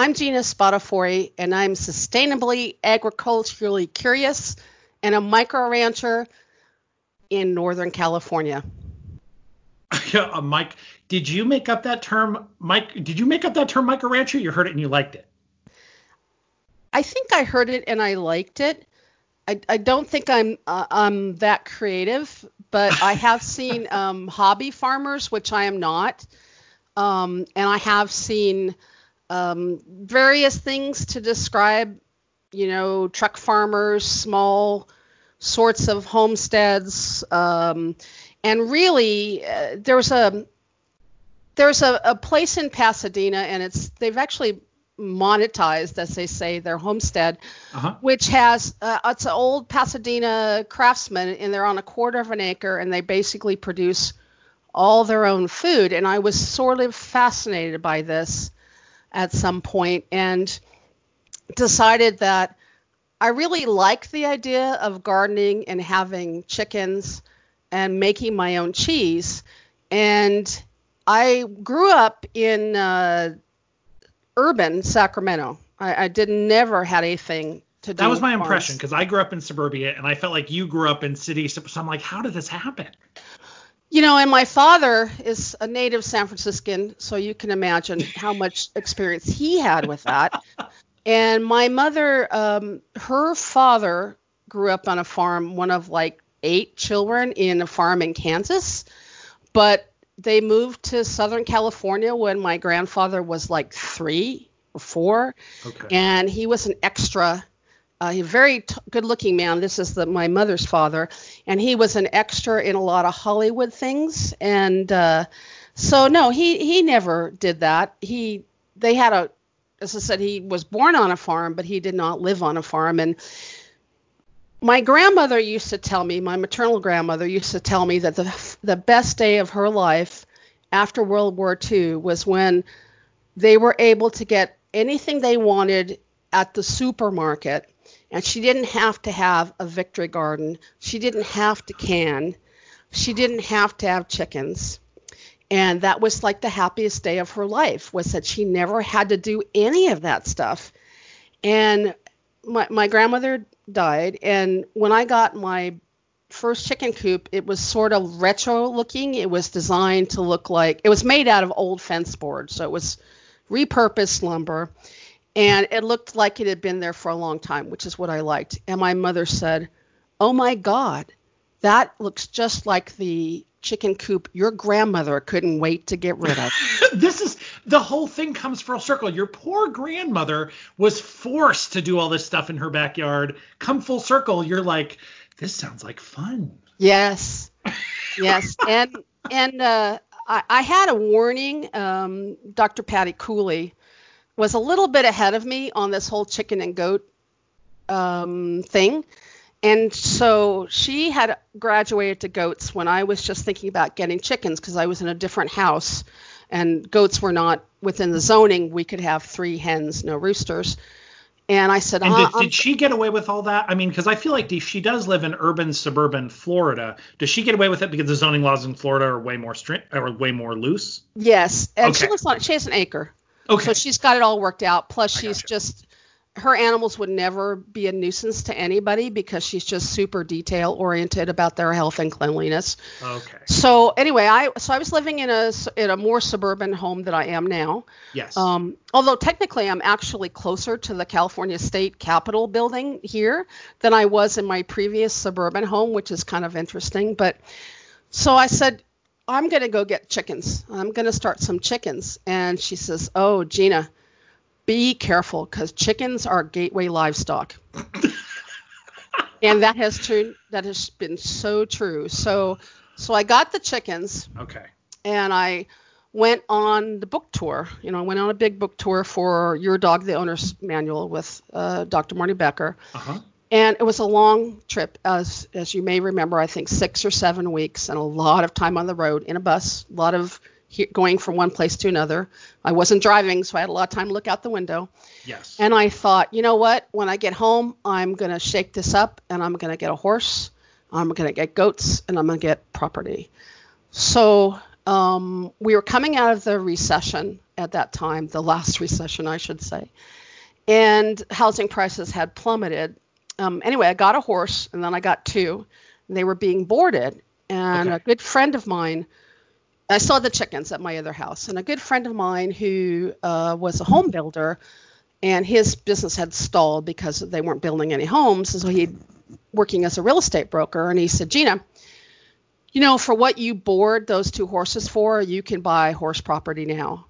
I'm Gina Spadafori, and I'm sustainably agriculturally curious and a micro rancher in Northern California. Yeah, uh, Mike, did you make up that term, Mike? Did you make up that term, micro rancher? You heard it and you liked it. I think I heard it and I liked it. I, I don't think I'm uh, I'm that creative, but I have seen um, hobby farmers, which I am not, um, and I have seen um, various things to describe, you know, truck farmers, small sorts of homesteads, um, and really uh, there's a there's a, a place in Pasadena, and it's they've actually monetized, as they say, their homestead, uh-huh. which has uh, it's an old Pasadena craftsman, and they're on a quarter of an acre, and they basically produce all their own food. And I was sort of fascinated by this at some point, and decided that I really like the idea of gardening and having chickens and making my own cheese. And I grew up in uh, urban Sacramento. I, I did never had anything to do. That was my impression because I grew up in suburbia and I felt like you grew up in city. So I'm like, how did this happen? You know, and my father is a native San Franciscan, so you can imagine how much experience he had with that. and my mother, um, her father grew up on a farm, one of like eight children in a farm in Kansas. But they moved to Southern California when my grandfather was like three or four, okay. and he was an extra. A very t- good-looking man. This is the, my mother's father, and he was an extra in a lot of Hollywood things. And uh, so, no, he he never did that. He they had a, as I said, he was born on a farm, but he did not live on a farm. And my grandmother used to tell me, my maternal grandmother used to tell me that the the best day of her life after World War II was when they were able to get anything they wanted at the supermarket and she didn't have to have a victory garden. She didn't have to can. She didn't have to have chickens. And that was like the happiest day of her life was that she never had to do any of that stuff. And my, my grandmother died. And when I got my first chicken coop, it was sort of retro looking. It was designed to look like it was made out of old fence board, so it was repurposed lumber. And it looked like it had been there for a long time, which is what I liked. And my mother said, Oh my God, that looks just like the chicken coop your grandmother couldn't wait to get rid of. this is the whole thing comes full circle. Your poor grandmother was forced to do all this stuff in her backyard. Come full circle, you're like, this sounds like fun. Yes, yes, and and uh, I, I, had a warning. Um, Dr. Patty Khuly was a little bit ahead of me on this whole chicken and goat um, thing. And so she had graduated to goats when I was just thinking about getting chickens because I was in a different house and goats were not within the zoning. We could have three hens, no roosters. And I said, and did, did, she get away with all that? I mean, because I feel like she does live in urban, suburban Florida. Does she get away with it because the zoning laws in Florida are way more strict or way more loose? Yes, and okay. she lives on. She has an acre. Okay. So she's got it all worked out. Plus, she's just her animals would never be a nuisance to anybody because she's just super detail oriented about their health and cleanliness. Okay. So anyway, I so I was living in a in a more suburban home than I am now. Yes. Um, although technically I'm actually closer to the California State Capitol building here than I was in my previous suburban home, which is kind of interesting. But so I said, I'm going to go get chickens. I'm going to start some chickens. And she says, Oh, Gina be careful because chickens are gateway livestock. and that has true that has been so true. So so I got the chickens. Okay. And I went on the book tour. You know, I went on a big book tour for Your Dog, the Owner's Manual with uh, Dr. Marty Becker. Uh-huh. And it was a long trip, as as you may remember. I think six or seven weeks, and a lot of time on the road in a bus, a lot of going from one place to another. I wasn't driving, so I had a lot of time to look out the window. Yes. And I thought, you know what? When I get home, I'm going to shake this up and I'm going to get a horse. I'm going to get goats and I'm going to get property. So Um, we were coming out of the recession at that time, the last recession, I should say, and housing prices had plummeted. Um, anyway, I got a horse, and then I got two. And they were being boarded, and Okay. a good friend of mine. I saw the chickens at my other house, and a good friend of mine who uh, was a home builder, and his business had stalled because they weren't building any homes. And so he working as a real estate broker, and he said, Gina, you know, for what you board those two horses for, you can buy horse property now.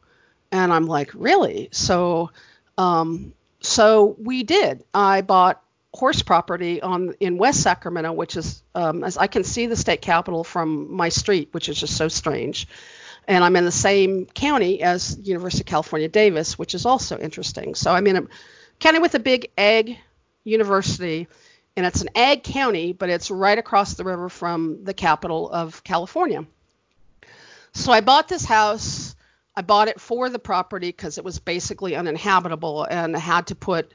And I'm like, really? So, um, so we did. I bought horse property on in West Sacramento, which is um, as I can see the state capitol from my street, which is just so strange. And I'm in the same county as University of California, Davis, which is also interesting. So I'm in a county with a big ag university, and it's an ag county, but it's right across the river from the capital of California. So I bought this house. I bought it for the property because it was basically uninhabitable and I had to put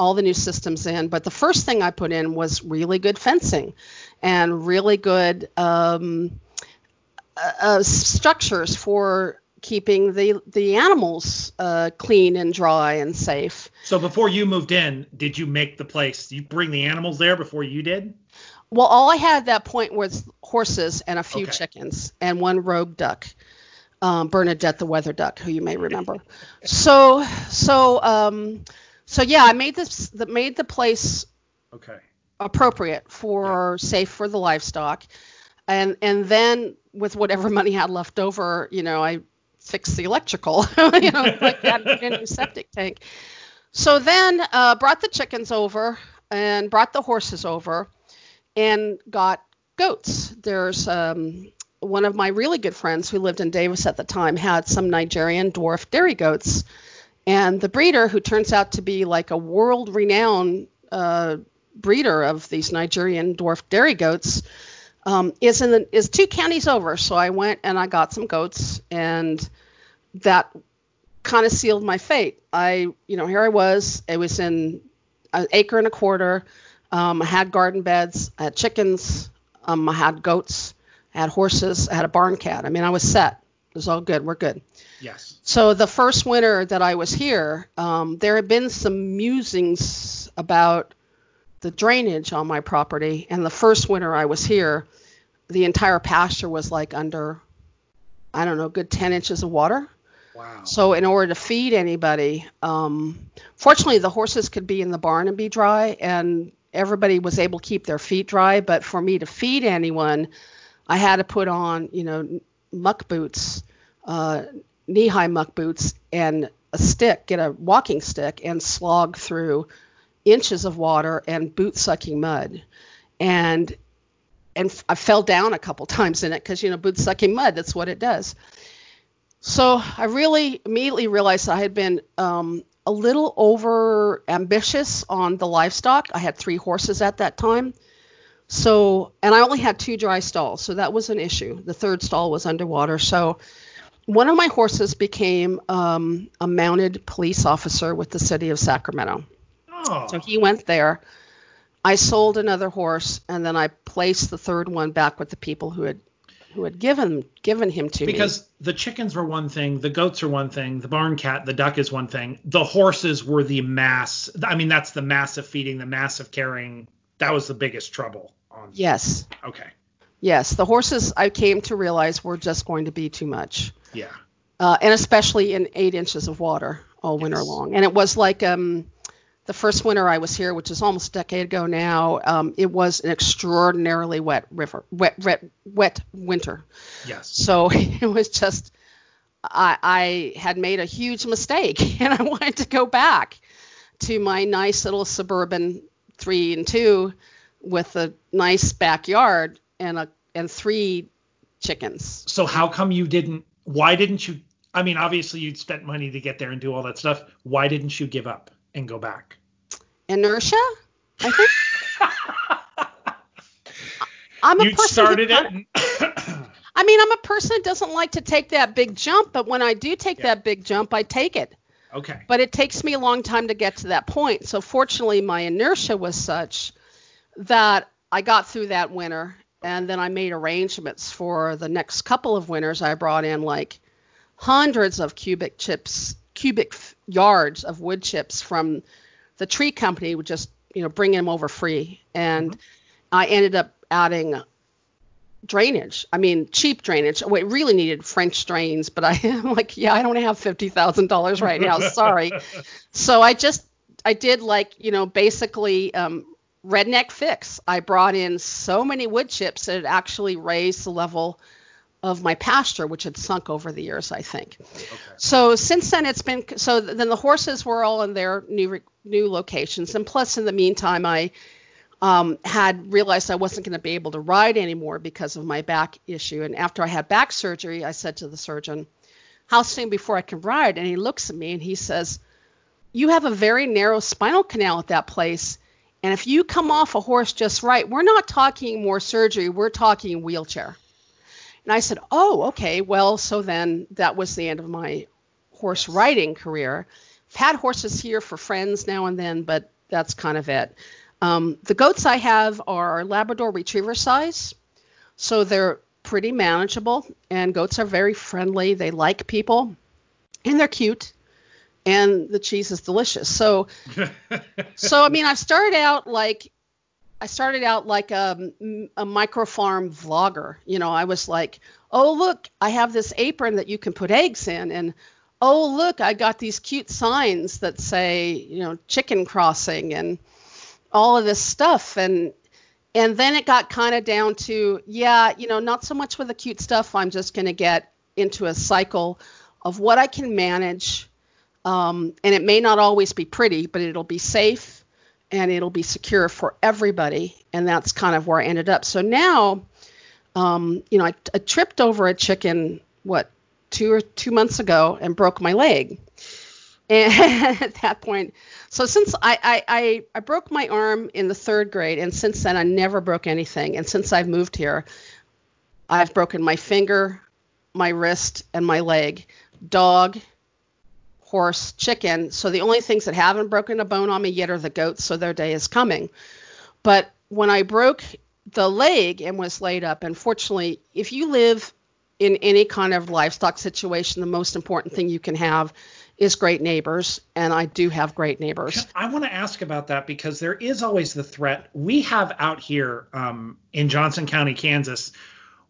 all the new systems in. But the first thing I put in was really good fencing and really good um, uh, uh, structures for keeping the the animals uh, clean and dry and safe. So before you moved in, did you make the place? Did you bring the animals there before you did? Well, all I had at that point was horses and a few Okay. chickens and one rogue duck, um, Bernadette the weather duck, who you may remember. so, so, um, so yeah, I made this, the, made the place Okay. appropriate for safe for the livestock, and and then with whatever money I had left over, you know, I fixed the electrical, you know, like that in a new septic tank. So then uh, brought the chickens over and brought the horses over and got goats. There's um, one of my really good friends who lived in Davis at the time had some Nigerian dwarf dairy goats, and the breeder, who turns out to be like a world-renowned uh, breeder of these Nigerian dwarf dairy goats, um, is in the, is two counties over. So I went and I got some goats, and that kind of sealed my fate. I, you know, here I was. It was in an acre and a quarter. Um, I had garden beds. I had chickens. Um, I had goats. I had horses. I had a barn cat. I mean, I was set. It was all good. We're good. Yes. So the first winter that I was here, um, there had been some musings about the drainage on my property. And the first winter I was here, the entire pasture was like under, I don't know, good 10 inches of water. Wow. So in order to feed anybody, um, fortunately the horses could be in the barn and be dry, and everybody was able to keep their feet dry. But for me to feed anyone, I had to put on, you know, muck boots, uh, knee-high muck boots, and a stick, get a walking stick, and slog through inches of water and boot-sucking mud, and and I fell down a couple times in it because you know boot-sucking mud, that's what it does. So I really immediately realized I had been um, a little over ambitious on the livestock. I had three horses at that time. So, and I only had two dry stalls, so that was an issue. The third stall was underwater. So, one of my horses became um, a mounted police officer with the city of Sacramento. Oh. So he went there. I sold another horse, and then I placed the third one back with the people who had who had given given him to me. because the chickens were one thing, the goats are one thing, the barn cat, the duck is one thing. The horses were the mass. I mean, that's the massive feeding, the massive carrying. That was the biggest trouble. On. yes, Okay. Yes, the horses I came to realize were just going to be too much. Yeah. uh, and especially in eight inches of water all winter Yes. long. And it was like um, the first winter I was here, which is almost a decade ago now. Um, it was an extraordinarily wet river, wet, wet, wet winter. Yes. So it was just, I, I had made a huge mistake, and I wanted to go back to my nice little suburban three and two with a nice backyard and a and three chickens. So how come you didn't? Why didn't you? I mean, obviously you'd spent money to get there and do all that stuff. Why didn't you give up and go back? Inertia, I think. I'm a You person. started it. I mean, I'm a person that doesn't like to take that big jump, but when I do take Yeah. that big jump, I take it. okay. But it takes me a long time to get to that point. So fortunately, my inertia was such that I got through that winter And then I made arrangements for the next couple of winters. I brought in like hundreds of cubic chips, cubic yards of wood chips from the tree company, would just you know bring them over free. And mm-hmm. I ended up adding drainage. I mean, cheap drainage. We really needed French drains, but I am like, yeah, I don't have fifty thousand dollars right now. Sorry. so I just I did like you know basically um, redneck fix. I brought in so many wood chips that it actually raised the level of my pasture, which had sunk over the years, I think. Okay. So since then, it's been so. Then the horses were all in their new new locations, and plus, in the meantime, I um, had realized I wasn't going to be able to ride anymore because of my back issue. And after I had back surgery, I said to the surgeon, "How soon before I can ride?" And he looks at me and he says, "You have a very narrow spinal canal at that place." And if you come off a horse just right, we're not talking more surgery, we're talking wheelchair. And I said, Oh, okay. Well, so then that was the end of my horse riding career. I've had horses here for friends now and then, but that's kind of it. Um, the goats I have are Labrador Retriever size, so they're pretty manageable, and goats are very friendly. They like people, and they're cute, and the cheese is delicious. So, so I mean, I started out like I started out like a, a micro farm vlogger. You know, I was like, oh, look, I have this apron that you can put eggs in. And oh, look, I got these cute signs that say, you know, chicken crossing and all of this stuff. And, and then it got kind of down to, yeah, you know, not so much with the cute stuff. I'm just going to get into a cycle of what I can manage. Um, and it may not always be pretty, but it'll be safe and it'll be secure for everybody. And that's kind of where I ended up. So now, um, you know, I, I, tripped over a chicken, what, two or two months ago and broke my leg. And at that point, so since I, I, I, I broke my arm in the third grade, and since then I never broke anything. And since I've moved here, I've broken my finger, my wrist, and my leg. Dog, horse, chicken. So the only things that haven't broken a bone on me yet are the goats, so their day is coming. But when I broke the leg and was laid up, unfortunately, if you live in any kind of livestock situation, the most important thing you can have is great neighbors, and I do have great neighbors. I want to ask about that because there is always the threat. We have out here um, in Johnson County, Kansas,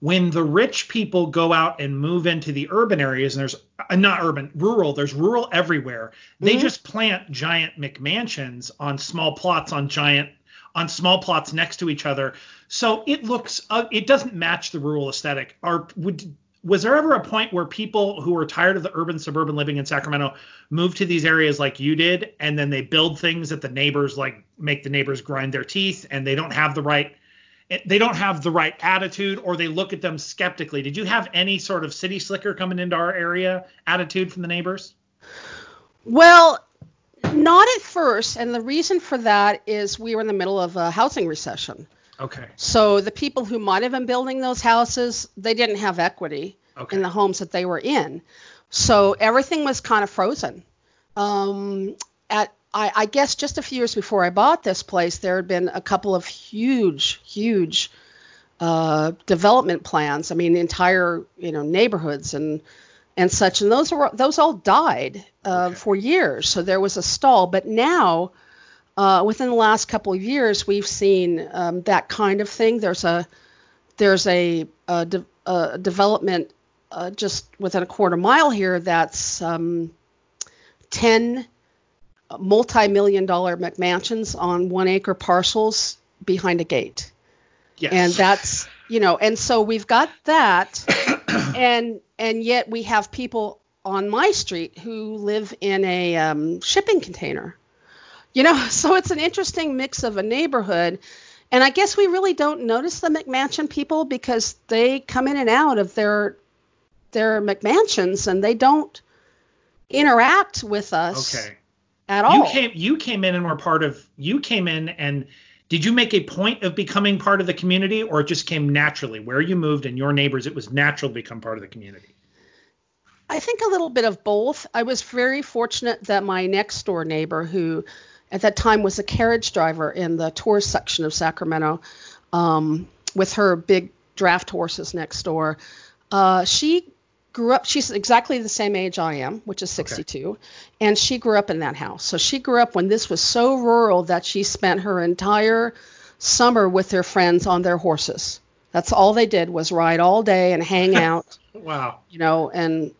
when the rich people go out and move into the urban areas and there's uh, not urban rural there's rural everywhere they mm-hmm. just plant giant mcmansions on small plots on giant on small plots next to each other so it looks uh, it doesn't match the rural aesthetic are would was there ever a point where people who were tired of the urban suburban living in Sacramento moved to these areas like you did and then they build things that the neighbors like make the neighbors grind their teeth and they don't have the right they don't have the right attitude or they look at them skeptically. Did you have any sort of city slicker coming into our area attitude from the neighbors? Well, not at first, and the reason for that is we were in the middle of a housing recession. Okay. So the people who might have been building those houses, they didn't have equity okay. in the homes that they were in. So everything was kind of frozen. Um, at I, I, guess just a few years before I bought this place, there had been a couple of huge, huge uh, development plans. I mean, entire you know neighborhoods and and such, and those were those all died uh, okay. for years. So there was a stall. But now, uh, within the last couple of years, we've seen um, that kind of thing. There's a there's a, a, de- a development uh, just within a quarter mile here that's um, 10 multi-million dollar McMansions on one acre parcels behind a gate. Yes. And that's you know, and so we've got that and and yet we have people on my street who live in a um, shipping container. You know, so it's an interesting mix of a neighborhood. And I guess we really don't notice the McMansion people because they come in and out of their their McMansions and they don't interact with us. Okay at all. You came you came in and were part of you came in and did you make a point of becoming part of the community or it just came naturally where you moved and your neighbors it was natural to become part of the community? I think a little bit of both. I was very fortunate that my next door neighbor who at that time was a carriage driver in the tourist section of Sacramento um, with her big draft horses next door. Uh, she grew up. She's exactly the same age I am, which is 62, okay. and she grew up in that house. So she grew up when this was so rural that she spent her entire summer with their friends on their horses. That's all they did was ride all day and hang out. wow. You know, and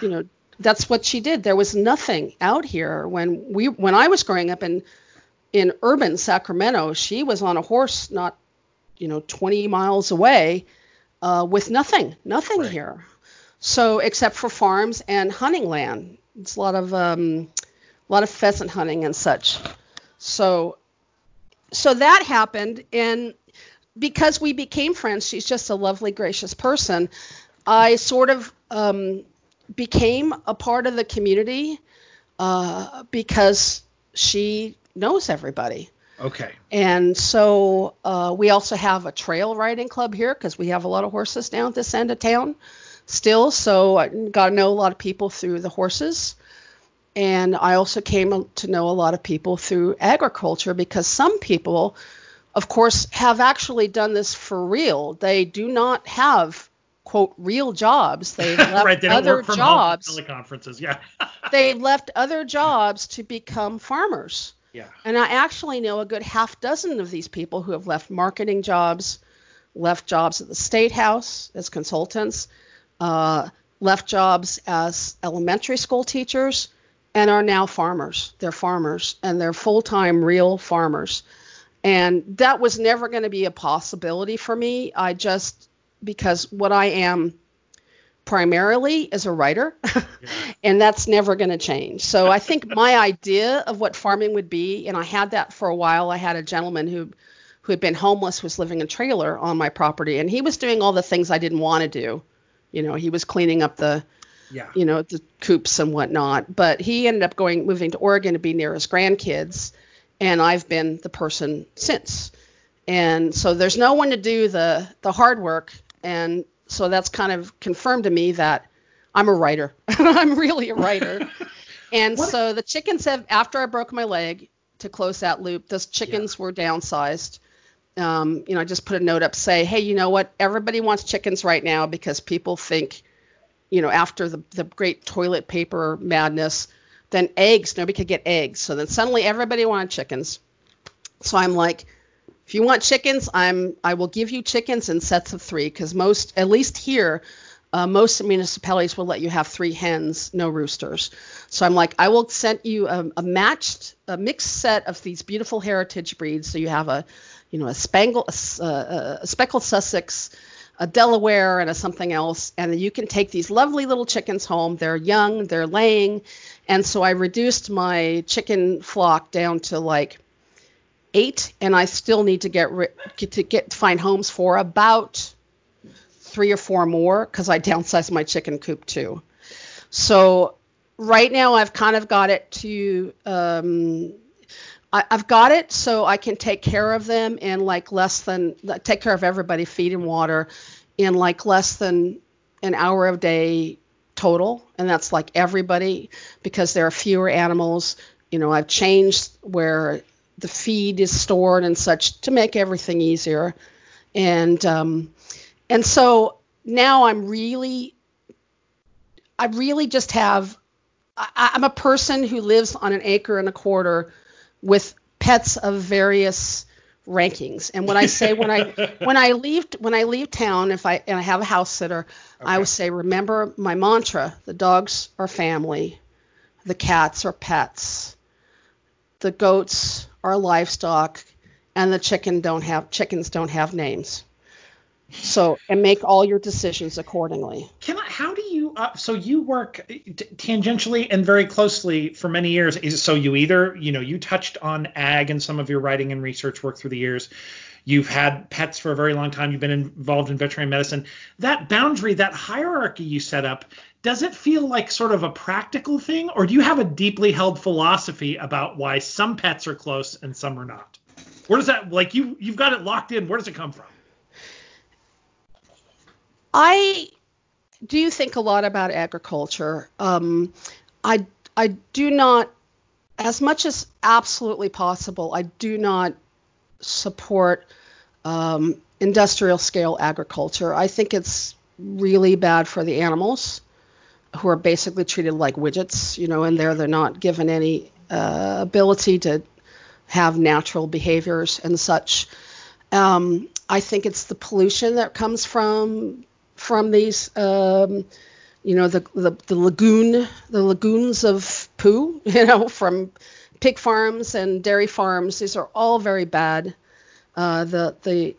you know that's what she did. There was nothing out here when we when I was growing up in in urban Sacramento. She was on a horse not you know 20 miles away uh, with nothing, nothing right. here. So except for farms and hunting land, it's a lot of um, a lot of pheasant hunting and such. So so that happened and because we became friends, she's just a lovely, gracious person. I sort of um, became a part of the community uh, because she knows everybody. Okay. And so uh, we also have a trail riding club here because we have a lot of horses down at this end of town still. So I got to know a lot of people through the horses. And I also came to know a lot of people through agriculture because some people, of course, have actually done this for real. They do not have quote real jobs. They've left right, they other jobs. Teleconferences, yeah. they've left other jobs to become farmers. Yeah. And I actually know a good half dozen of these people who have left marketing jobs, left jobs at the state house as consultants, uh, left jobs as elementary school teachers, and are now farmers. They're farmers and they're full time real farmers. And that was never going to be a possibility for me. I just because what I am primarily is a writer, yeah. and that's never going to change. So I think my idea of what farming would be, and I had that for a while. I had a gentleman who who had been homeless was living in a trailer on my property, and he was doing all the things I didn't want to do. You know, he was cleaning up the yeah. you know the coops and whatnot. But he ended up going moving to Oregon to be near his grandkids, and I've been the person since. And so there's no one to do the the hard work and so that's kind of confirmed to me that I'm a writer. I'm really a writer. and what? so the chickens have, after I broke my leg to close that loop, those chickens yeah. were downsized. Um, you know, I just put a note up, say, hey, you know what? Everybody wants chickens right now because people think, you know, after the, the great toilet paper madness, then eggs, nobody could get eggs. So then suddenly everybody wanted chickens. So I'm like, if you want chickens, I'm I will give you chickens in sets of three because most, at least here, uh, most municipalities will let you have three hens, no roosters. So I'm like, I will send you a, a matched, a mixed set of these beautiful heritage breeds. So you have a, you know, a spangle, a, a speckled Sussex, a Delaware, and a something else, and you can take these lovely little chickens home. They're young, they're laying, and so I reduced my chicken flock down to like eight, and I still need to get, get to get find homes for about three or four more because I downsized my chicken coop too. So right now I've kind of got it to um, I, have got it so I can take care of them in like less than take care of everybody, feed and water in like less than an hour a day total, and that's like everybody because there are fewer animals. You know, I've changed where the feed is stored and such to make everything easier. And um, and so now I'm really, I really just have, I, I'm a person who lives on an acre and a quarter with pets of various rankings. And when I say when I when I leave when I leave town, if I and I have a house sitter, okay. I would say remember my mantra: the dogs are family, the cats are pets, the goats are livestock, and the chicken don't have chickens don't have names. So and make all your decisions accordingly. Can I, how do you uh, so you work t- tangentially and very closely for many years? Is so you either you know you touched on ag and some of your writing and research work through the years. You've had pets for a very long time. You've been involved in veterinary medicine. That boundary, that hierarchy you set up, does it feel like sort of a practical thing, or do you have a deeply held philosophy about why some pets are close and some are not? Where does that like you you've got it locked in? Where does it come from? I do you think a lot about agriculture. Um, I I do not, as much as absolutely possible, I do not support um, industrial scale agriculture. I think it's really bad for the animals who are basically treated like widgets, you know, and there they're not given any uh, ability to have natural behaviors and such. Um, I think it's the pollution that comes from from these, um, you know, the, the the lagoon, the lagoons of poo, you know, from pig farms and dairy farms. These are all very bad. Uh, the the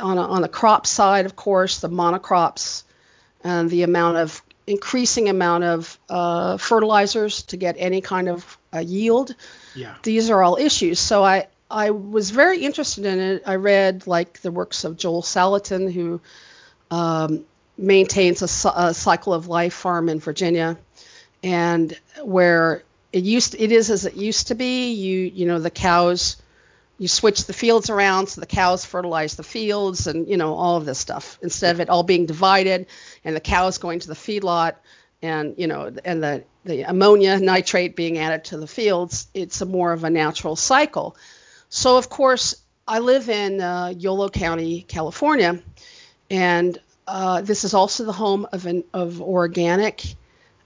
on a, on the crop side, of course, the monocrops and the amount of increasing amount of uh, fertilizers to get any kind of uh, yield. Yeah. These are all issues. So I I was very interested in it. I read like the works of Joel Salatin, who um, maintains a, a, cycle of life farm in Virginia, and where it used it is as it used to be. You you know the cows you switch the fields around so the cows fertilize the fields and you know all of this stuff instead of it all being divided and the cows going to the feedlot and you know and the the ammonia nitrate being added to the fields. It's a more of a natural cycle. So of course i live in uh, yolo county california and uh, this is also the home of an of organic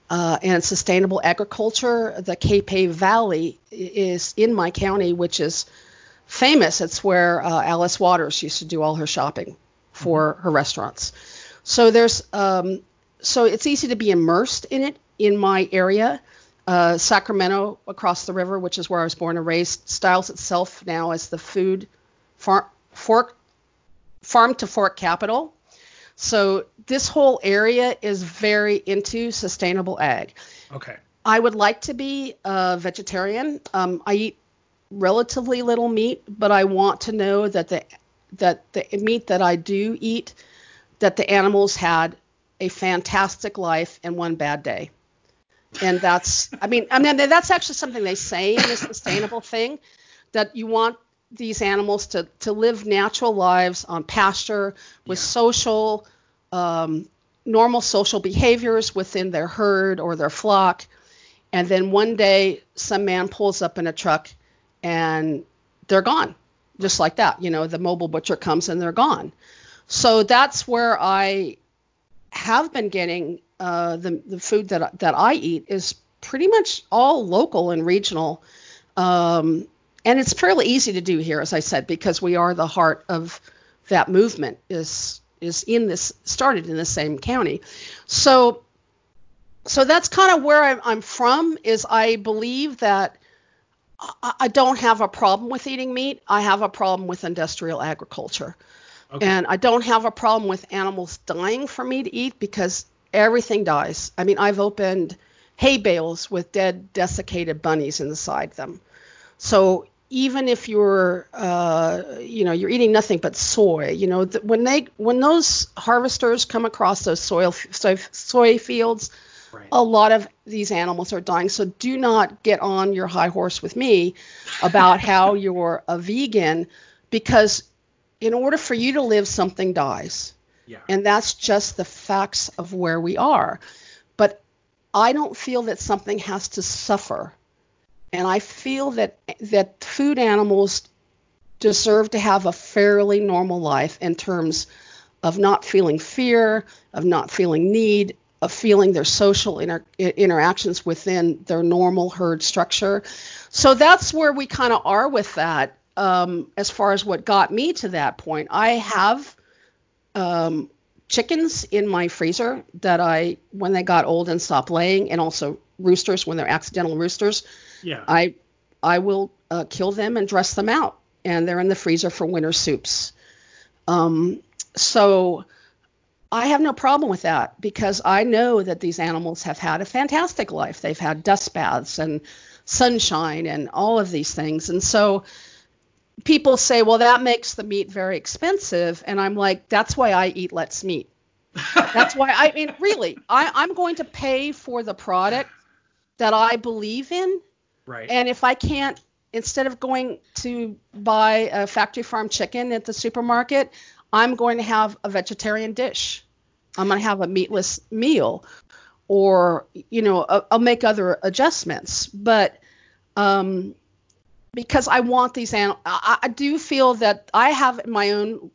uh, and sustainable agriculture the Capay Valley is in my county which is famous. It's where uh, Alice Waters used to do all her shopping for mm-hmm. her restaurants. So there's um, so it's easy to be immersed in it in my area. Uh, Sacramento across the river, which is where I was born and raised, styles itself now as the food farm fork farm to fork capital. So this whole area is very into sustainable ag. Okay. I would like to be a vegetarian. Um, I eat relatively little meat, but I want to know that the that the meat that I do eat, that the animals had a fantastic life and one bad day. And that's I mean I mean that's actually something they say in the sustainable thing that you want these animals to to live natural lives on pasture with yeah. social um, normal social behaviors within their herd or their flock and then one day some man pulls up in a truck and they're gone just like that. You know, the mobile butcher comes and they're gone. So that's where I have been getting uh, the the food that that I eat is pretty much all local and regional, um, and it's fairly easy to do here, as I said, because we are the heart of that movement. is is in this started in the same county, so so that's kind of where I'm, I'm from. Is I believe that I don't have a problem with eating meat. I have a problem with industrial agriculture. Okay. And I don't have a problem with animals dying for me to eat because everything dies. I mean, I've opened hay bales with dead, desiccated bunnies inside them. So even if you're, uh, you know, you're eating nothing but soy, you know, th- when they, when those harvesters come across those soil, soy, soy fields, Right. A lot of these animals are dying. So do not get on your high horse with me about how you're a vegan because in order for you to live, something dies. Yeah. And that's just the facts of where we are. But I don't feel that something has to suffer. And I feel that that food animals deserve to have a fairly normal life in terms of not feeling fear, of not feeling need, of feeling their social inter- interactions within their normal herd structure. So that's where we kind of are with that. Um, as far as what got me to that point, I have um, chickens in my freezer that I, when they got old and stopped laying, and also roosters when they're accidental roosters. Yeah. I I will uh, kill them and dress them out, and they're in the freezer for winter soups. Um, so I have no problem with that because I know that these animals have had a fantastic life. They've had dust baths and sunshine and all of these things. And so people say, well, that makes the meat very expensive. And I'm like, that's why I eat Let's Meat. that's why I mean, really, I, I'm going to pay for the product that I believe in. Right. And if I can't, instead of going to buy a factory farm chicken at the supermarket, I'm going to have a vegetarian dish. I'm going to have a meatless meal, or you know, I'll make other adjustments. But um, because I want these animals, I, I do feel that I have my own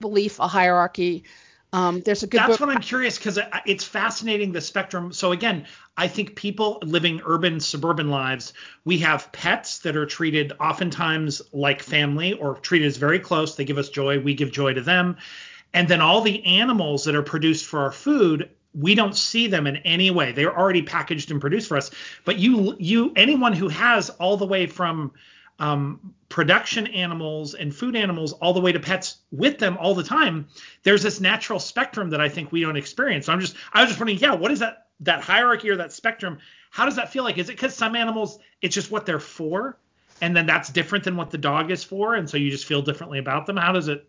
belief, a hierarchy. Um, there's a good. That's book. what I'm curious because it's fascinating the spectrum. So again, I think people living urban, suburban lives, we have pets that are treated oftentimes like family or treated as very close. They give us joy, we give joy to them, and then all the animals that are produced for our food we don't see them in any way. They're already packaged and produced for us. But you, you, anyone who has all the way from um, production animals and food animals all the way to pets with them all the time, there's this natural spectrum that I think we don't experience. So I'm just, I was just wondering, yeah, what is that, that hierarchy or that spectrum? How does that feel like? Is it because some animals, it's just what they're for, and then that's different than what the dog is for, and so you just feel differently about them? How does it?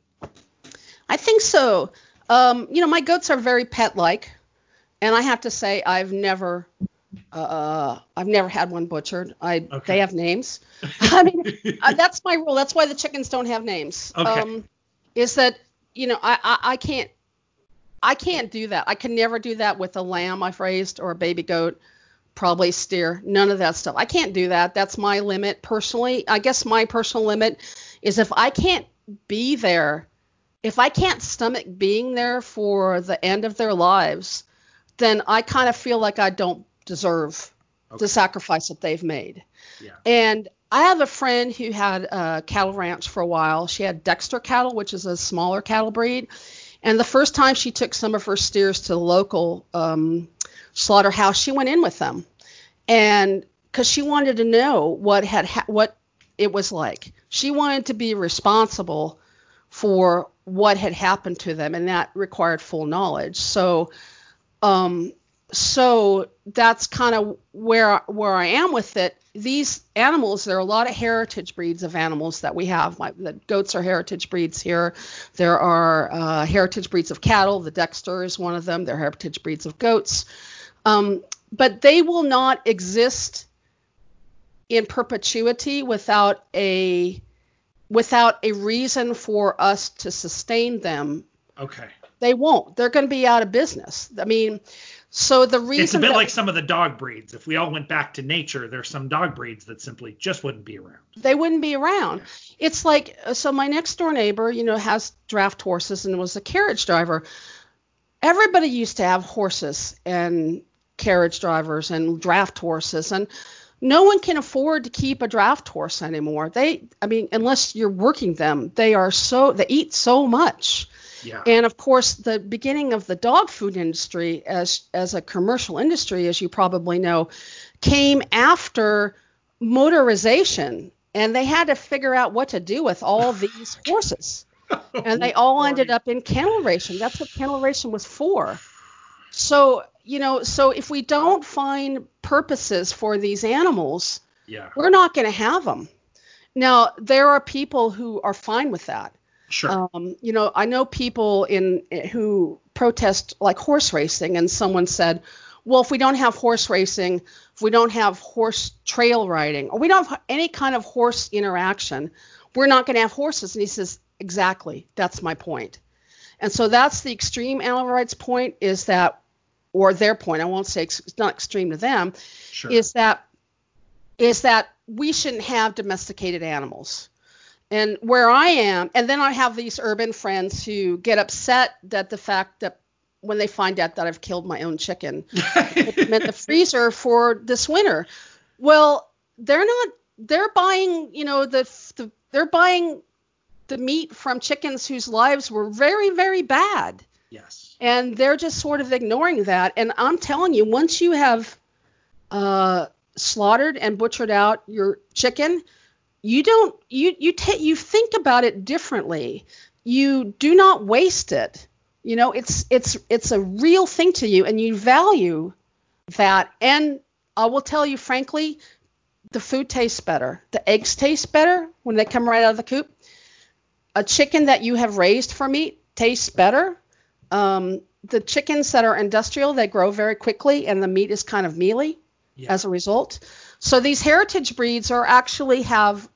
I think so. Um, you know, my goats are very pet-like and I have to say I've never uh, I've never had one butchered. I okay. they have names. I mean uh, that's my rule. That's why the chickens don't have names. Okay. Um, is that you know I, I I can't I can't do that. I can never do that with a lamb I've raised or a baby goat, probably steer. None of that stuff. I can't do that. That's my limit personally. I guess my personal limit is if I can't be there, if I can't stomach being there for the end of their lives, then I kind of feel like I don't deserve okay. the sacrifice that they've made. Yeah. And I have a friend who had a cattle ranch for a while. She had Dexter cattle, which is a smaller cattle breed. And the first time she took some of her steers to the local um, slaughterhouse, she went in with them, and because she wanted to know what had ha- what it was like. She wanted to be responsible for what had happened to them, and that required full knowledge. So um, so that's kind of where where I am with it. These animals, there are a lot of heritage breeds of animals that we have. My, the goats are heritage breeds here. There are uh, heritage breeds of cattle. The Dexter is one of them. They're heritage breeds of goats, um, but they will not exist in perpetuity without a without a reason for us to sustain them. Okay. They won't. They're going to be out of business. I mean, so the reason it's a bit like some of the dog breeds. If we all went back to nature, there's some dog breeds that simply just wouldn't be around. They wouldn't be around. It's like uh, so my next door neighbor, you know, has draft horses and was a carriage driver. Everybody used to have horses and carriage drivers and draft horses and no one can afford to keep a draft horse anymore. They I mean, unless you're working them, they are so they eat so much yeah. And of course, the beginning of the dog food industry as as a commercial industry, as you probably know, came after motorization, and they had to figure out what to do with all these horses. and they oh, all ended up in Ken-L Ration. That's what Ken-L Ration was for. So, you know, so if we don't find purposes for these animals, yeah. we're not going to have them. Now, there are people who are fine with that. Sure. Um, you know, I know people in who protest like horse racing, and someone said, well, if we don't have horse racing, if we don't have horse trail riding, or we don't have any kind of horse interaction, we're not going to have horses. And he says, exactly, that's my point. And so that's the extreme animal rights point is that, or their point, I won't say it's not extreme to them, sure. is that is that we shouldn't have domesticated animals and where I am, and then I have these urban friends who get upset that the fact that when they find out that I've killed my own chicken, put them in the freezer for this winter. Well, they're not. They're buying, you know, the, the they're buying the meat from chickens whose lives were very, very bad. Yes. And they're just sort of ignoring that. And I'm telling you, once you have uh, slaughtered and butchered out your chicken, you don't you you take you think about it differently. You do not waste it. You know it's it's it's a real thing to you and you value that. And i will tell you frankly the food tastes better. The eggs taste better when they come right out of the coop. A chicken that you have raised for meat tastes better. Um, the chickens that are industrial they grow very quickly and the meat is kind of mealy yeah. as a result so these heritage breeds are actually have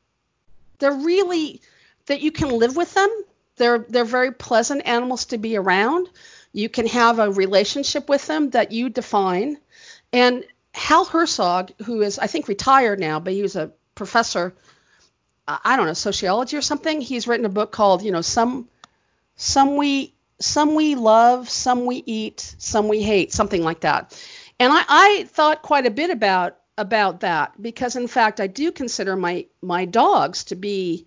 they're really that you can live with them. They're they're very pleasant animals to be around. You can have a relationship with them that you define. And Hal Herzog, who is I think retired now, but he was a professor, I don't know, sociology or something. He's written a book called, you know, some some we some we love, some we eat, some we hate, something like that. And I, I thought quite a bit about about that because in fact I do consider my my dogs to be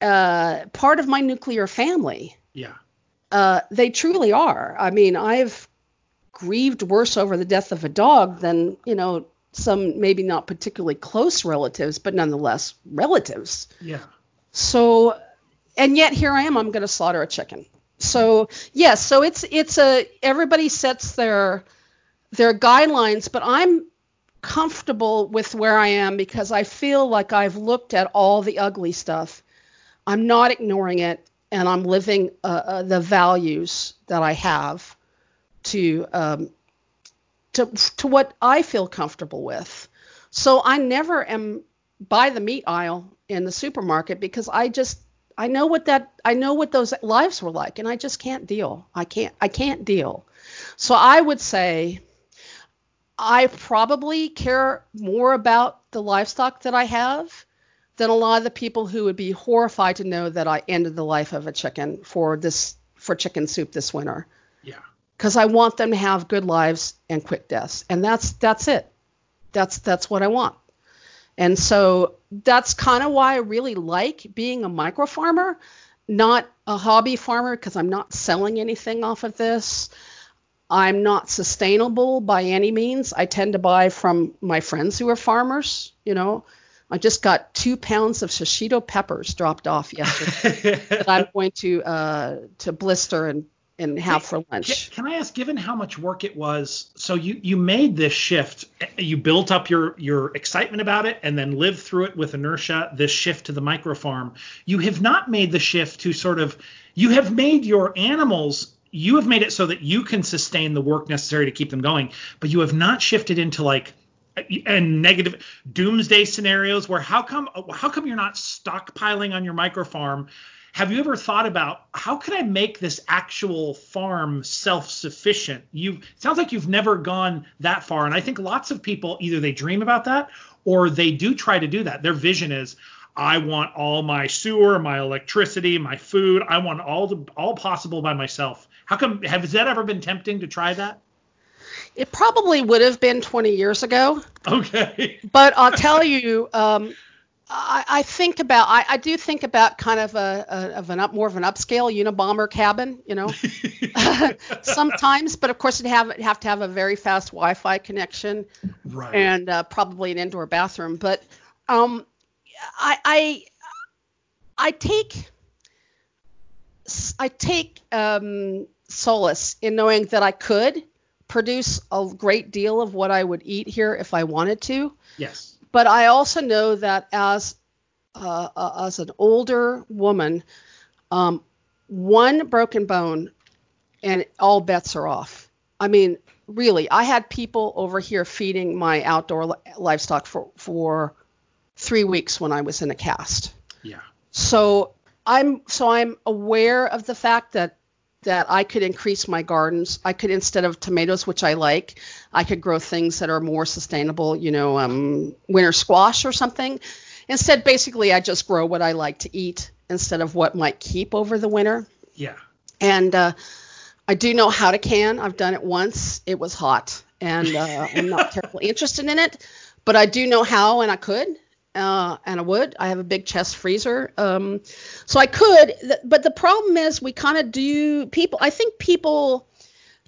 uh, part of my nuclear family. Yeah. Uh, they truly are. I mean, I've grieved worse over the death of a dog than you know some maybe not particularly close relatives, but nonetheless relatives. Yeah. So, and yet here I am. I'm going to slaughter a chicken. So yes, so it's it's a everybody sets their their guidelines, but I'm comfortable with where I am because I feel like I've looked at all the ugly stuff. I'm not ignoring it, and I'm living uh, uh, the values that I have to um, to to what I feel comfortable with. So I never am by the meat aisle in the supermarket because I just I know what that I know what those lives were like and I just can't deal. I can't I can't deal. So I would say I probably care more about the livestock that I have than a lot of the people who would be horrified to know that I ended the life of a chicken for this for chicken soup this winter. Yeah. Cuz I want them to have good lives and quick deaths. And that's that's it. That's that's what I want. And so that's kind of why I really like being a micro farmer, not a hobby farmer because I'm not selling anything off of this. I'm not sustainable by any means. I tend to buy from my friends who are farmers. You know, I just got two pounds of shishito peppers dropped off yesterday that I'm going to uh, to blister and and have for lunch. Can, I ask, given how much work it was, so you you made this shift, you built up your your excitement about it, and then lived through it with inertia. This shift to the micro farm. You have not made the shift to sort of, you have made your animals. You have made it so that you can sustain the work necessary to keep them going, but you have not shifted into like and negative doomsday scenarios where how come how come you're not stockpiling on your micro farm have you ever thought about how can I make this actual farm self-sufficient? You sounds like you've never gone that far, and I think lots of people either they dream about that or they do try to do that. Their vision is I want all my sewer, my electricity, my food. I want all the all possible by myself. How come has that ever been tempting to try that? It probably would have been 20 years ago. Okay. But I'll tell you, um, I, I think about I, I do think about kind of a, a of an up more of an upscale Unabomber cabin, you know, sometimes. But of course, it have have to have a very fast Wi-Fi connection, right. and uh, probably an indoor bathroom. But um, I I I take I take um, solace in knowing that I could produce a great deal of what I would eat here if I wanted to. Yes but I also know that as uh, uh, as an older woman, um, one broken bone and all bets are off. I mean, really, I had people over here feeding my outdoor li- livestock for for three weeks when I was in a cast. Yeah. So I'm so I'm aware of the fact that that I could increase my gardens. I could instead of tomatoes, which I like, I could grow things that are more sustainable. You know, um, winter squash or something. Instead, basically, I just grow what I like to eat instead of what might keep over the winter. Yeah. And uh, I do know how to can. I've done it once. It was hot, and uh, I'm not terribly interested in it, but I do know how, and I could uh, and I would. I have a big chest freezer, um, so I could. But the problem is, we kind of do. People, I think people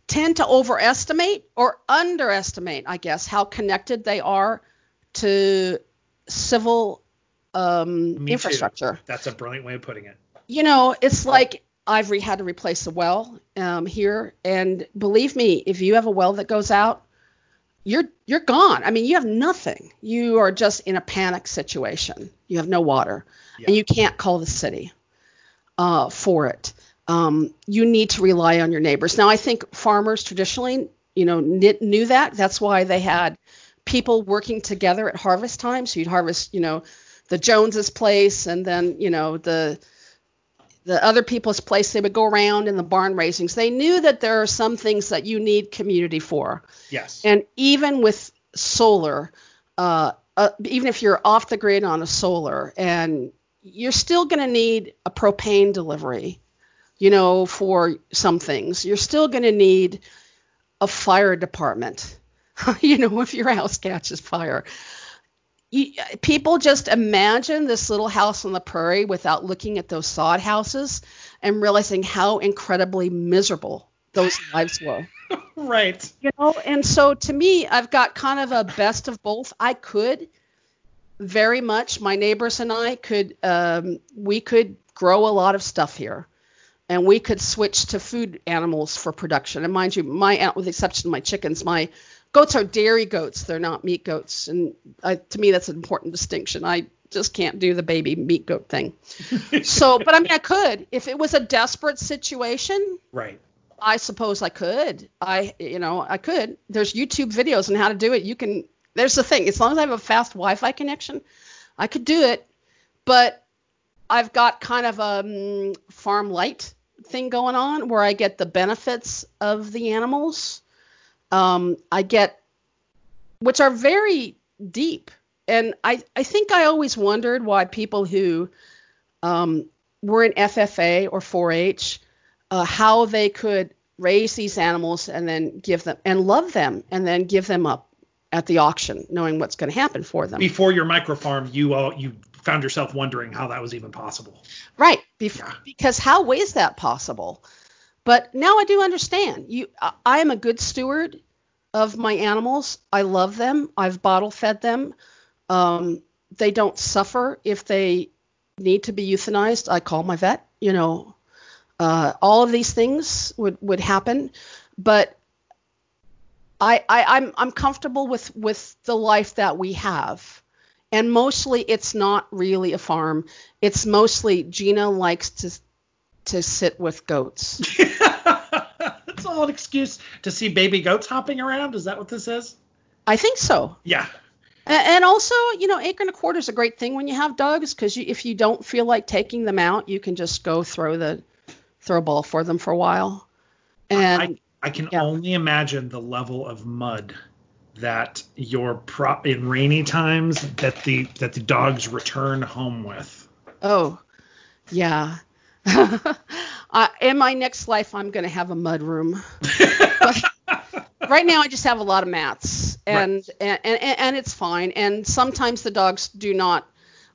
tend to overestimate or underestimate, I guess, how connected they are to civil um, infrastructure. Too. That's a brilliant way of putting it. You know, it's like I've had to replace a well um, here, and believe me, if you have a well that goes out, you're you're gone. I mean, you have nothing. You are just in a panic situation. You have no water, yeah. and you can't call the city uh, for it. Um, you need to rely on your neighbors. Now, I think farmers traditionally, you know, knew that. That's why they had people working together at harvest time. So you'd harvest, you know, the Joneses' place, and then you know the the other people's place they would go around in the barn raisings they knew that there are some things that you need community for yes and even with solar uh, uh, even if you're off the grid on a solar and you're still going to need a propane delivery you know, for some things. You're still going to need a fire department, you know, if your house catches fire. You, people just imagine this little house on the prairie without looking at those sod houses and realizing how incredibly miserable those lives were. right. You know, and so to me, I've got kind of a best of both. I could very much, my neighbors and I could, um, we could grow a lot of stuff here and we could switch to food animals for production. And mind you, my with the exception of my chickens, my goats are dairy goats. They're not meat goats, and I, to me that's an important distinction. I just can't do the baby meat goat thing. so, but I mean, I could if it was a desperate situation. Right. I suppose I could. I, you know, I could. There's YouTube videos on how to do it. You can. There's the thing. As long as I have a fast Wi-Fi connection, I could do it. But I've got kind of a um, farm light thing going on where I get the benefits of the animals. Um, I get, which are very deep. And I, I think I always wondered why people who um, were in FFA or 4 H, uh, how they could raise these animals and then give them and love them and then give them up at the auction, knowing what's going to happen for them. Before your micro farm, you all you found yourself wondering how that was even possible. Right. Bef- yeah. Because how is that possible? But now I do understand. You, I am a good steward of my animals. I love them. I've bottle fed them. Um, they don't suffer if they need to be euthanized. I call my vet. You know, uh, all of these things would would happen, but I, I I'm I'm comfortable with with the life that we have and mostly it's not really a farm. It's mostly Gina likes to to sit with goats. That's all an excuse to see baby goats hopping around. Is that what this is? I think so. Yeah. And also, you know, acre and a quarter is a great thing when you have dogs because if you don't feel like taking them out, you can just go throw the throw a ball for them for a while. And I, I can yeah. only imagine the level of mud that your prop in rainy times that the that the dogs return home with. Oh, yeah. uh, in my next life, I'm going to have a mud room. right now, I just have a lot of mats, and, right. and, and and it's fine. And sometimes the dogs do not.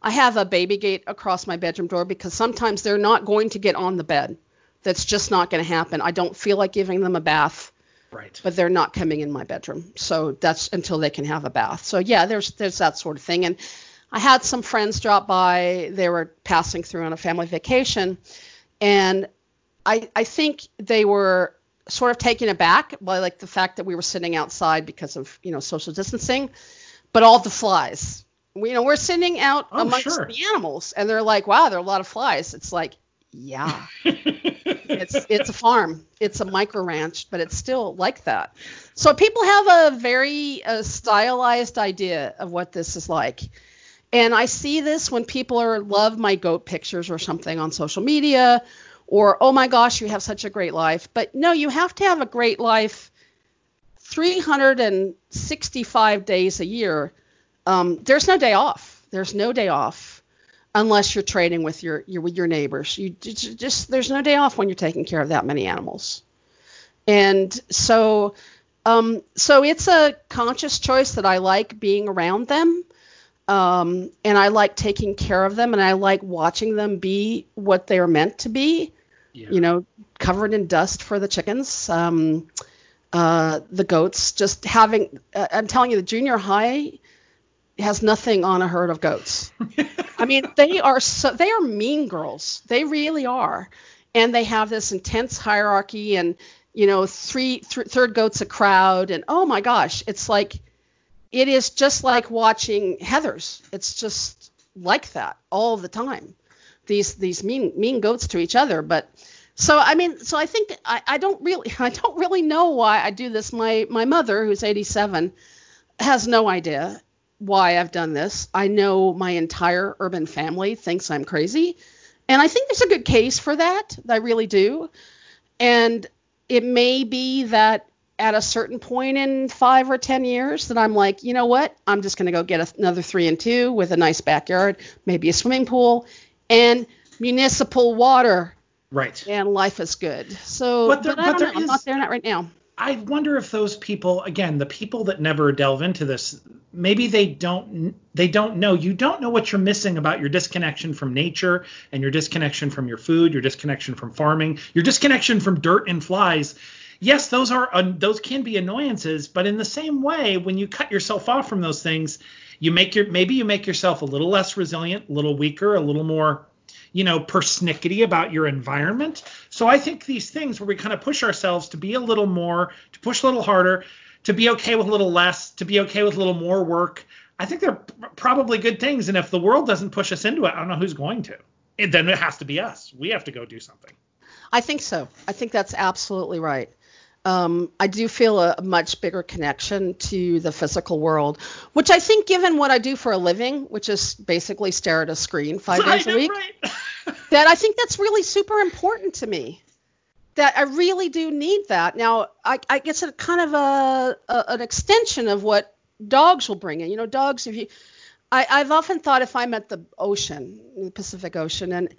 I have a baby gate across my bedroom door because sometimes they're not going to get on the bed. That's just not going to happen. I don't feel like giving them a bath Right. But they're not coming in my bedroom. So that's until they can have a bath. So yeah, there's there's that sort of thing. And I had some friends drop by. They were passing through on a family vacation, and I I think they were sort of taken aback by like the fact that we were sitting outside because of you know social distancing, but all the flies. We, you know, we're sitting out oh, amongst sure. the animals, and they're like, "Wow, there are a lot of flies." It's like, yeah. it's it's a farm. It's a micro ranch, but it's still like that. So people have a very uh, stylized idea of what this is like. And I see this when people are love my goat pictures or something on social media or oh my gosh, you have such a great life. But no, you have to have a great life 365 days a year. Um, there's no day off. There's no day off unless you're trading with your, your with your neighbors. You just, there's no day off when you're taking care of that many animals. And so um, so it's a conscious choice that I like being around them. Um, and I like taking care of them and I like watching them be what they're meant to be. Yeah. You know, covered in dust for the chickens. Um, uh, the goats just having uh, I'm telling you the junior high has nothing on a herd of goats. I mean, they are so they are mean girls. They really are, and they have this intense hierarchy, and you know, three th- third goat's a crowd, and oh my gosh, it's like it is just like watching Heathers. It's just like that all the time. These these mean mean goats to each other, but so I mean, so I think I, I don't really I don't really know why I do this. My my mother, who's 87, has no idea why I've done this. I know my entire urban family thinks I'm crazy. And I think there's a good case for that. I really do. And it may be that at a certain point in five or 10 years that I'm like, you know what? I'm just going to go get another three and two with a nice backyard, maybe a swimming pool, and municipal water. Right. And life is good. So, But but, there- but don't there know. I'm is- not there not right now. I wonder if those people, again, the people that never delve into this, maybe they don't they don't know. You don't know what you're missing about your disconnection from nature and your disconnection from your food, your disconnection from farming, your disconnection from dirt and flies. Yes, those are uh, those can be annoyances, but in the same way, when you cut yourself off from those things, you make your maybe you make yourself a little less resilient, a little weaker, a little more you know, persnickety about your environment. So I think these things where we kind of push ourselves to be a little more, to push a little harder, to be okay with a little less, to be okay with a little more work, I think they're probably good things. And if the world doesn't push us into it, I don't know who's going to. And then it has to be us. We have to go do something. I think so. I think that's absolutely right. Um, I do feel a, a much bigger connection to the physical world, which I think, given what I do for a living, which is basically stare at a screen five days a week, right? that I think that's really super important to me. That I really do need that. Now, I, I guess it's kind of a, a an extension of what dogs will bring in. You know, dogs. If you, I, I've often thought if I'm at the ocean, the Pacific Ocean, and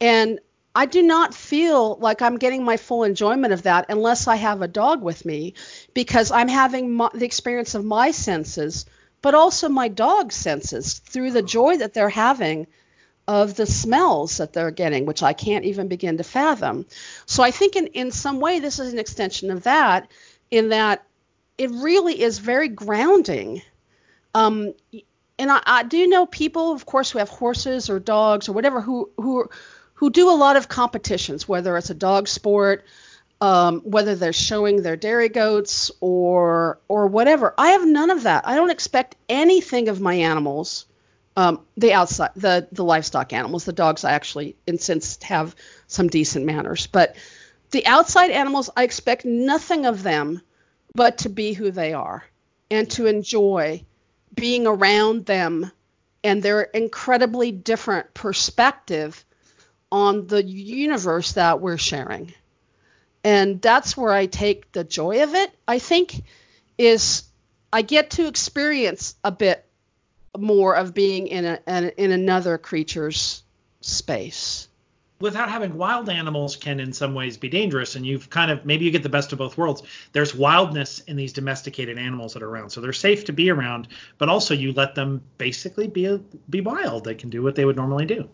and I do not feel like I'm getting my full enjoyment of that unless I have a dog with me, because I'm having my, the experience of my senses, but also my dog's senses through the joy that they're having of the smells that they're getting, which I can't even begin to fathom. So I think in, in some way this is an extension of that, in that it really is very grounding. Um, and I, I do know people, of course, who have horses or dogs or whatever, who who who do a lot of competitions, whether it's a dog sport, um, whether they're showing their dairy goats or or whatever. I have none of that. I don't expect anything of my animals um, the outside the the livestock animals the dogs i actually insist have some decent manners but the outside animals i expect nothing of them but to be who they are and to enjoy being around them and their incredibly different perspective on the universe that we're sharing and that's where i take the joy of it i think is i get to experience a bit more of being in a in, in another creature's space. Without having wild animals can in some ways be dangerous, and you've kind of maybe you get the best of both worlds. There's wildness in these domesticated animals that are around, so they're safe to be around, but also you let them basically be be wild. They can do what they would normally do.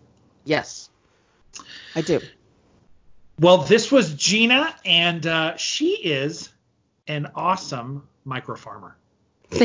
Yes, I do. Well, this was Gina, and uh, she is an awesome micro farmer. Thank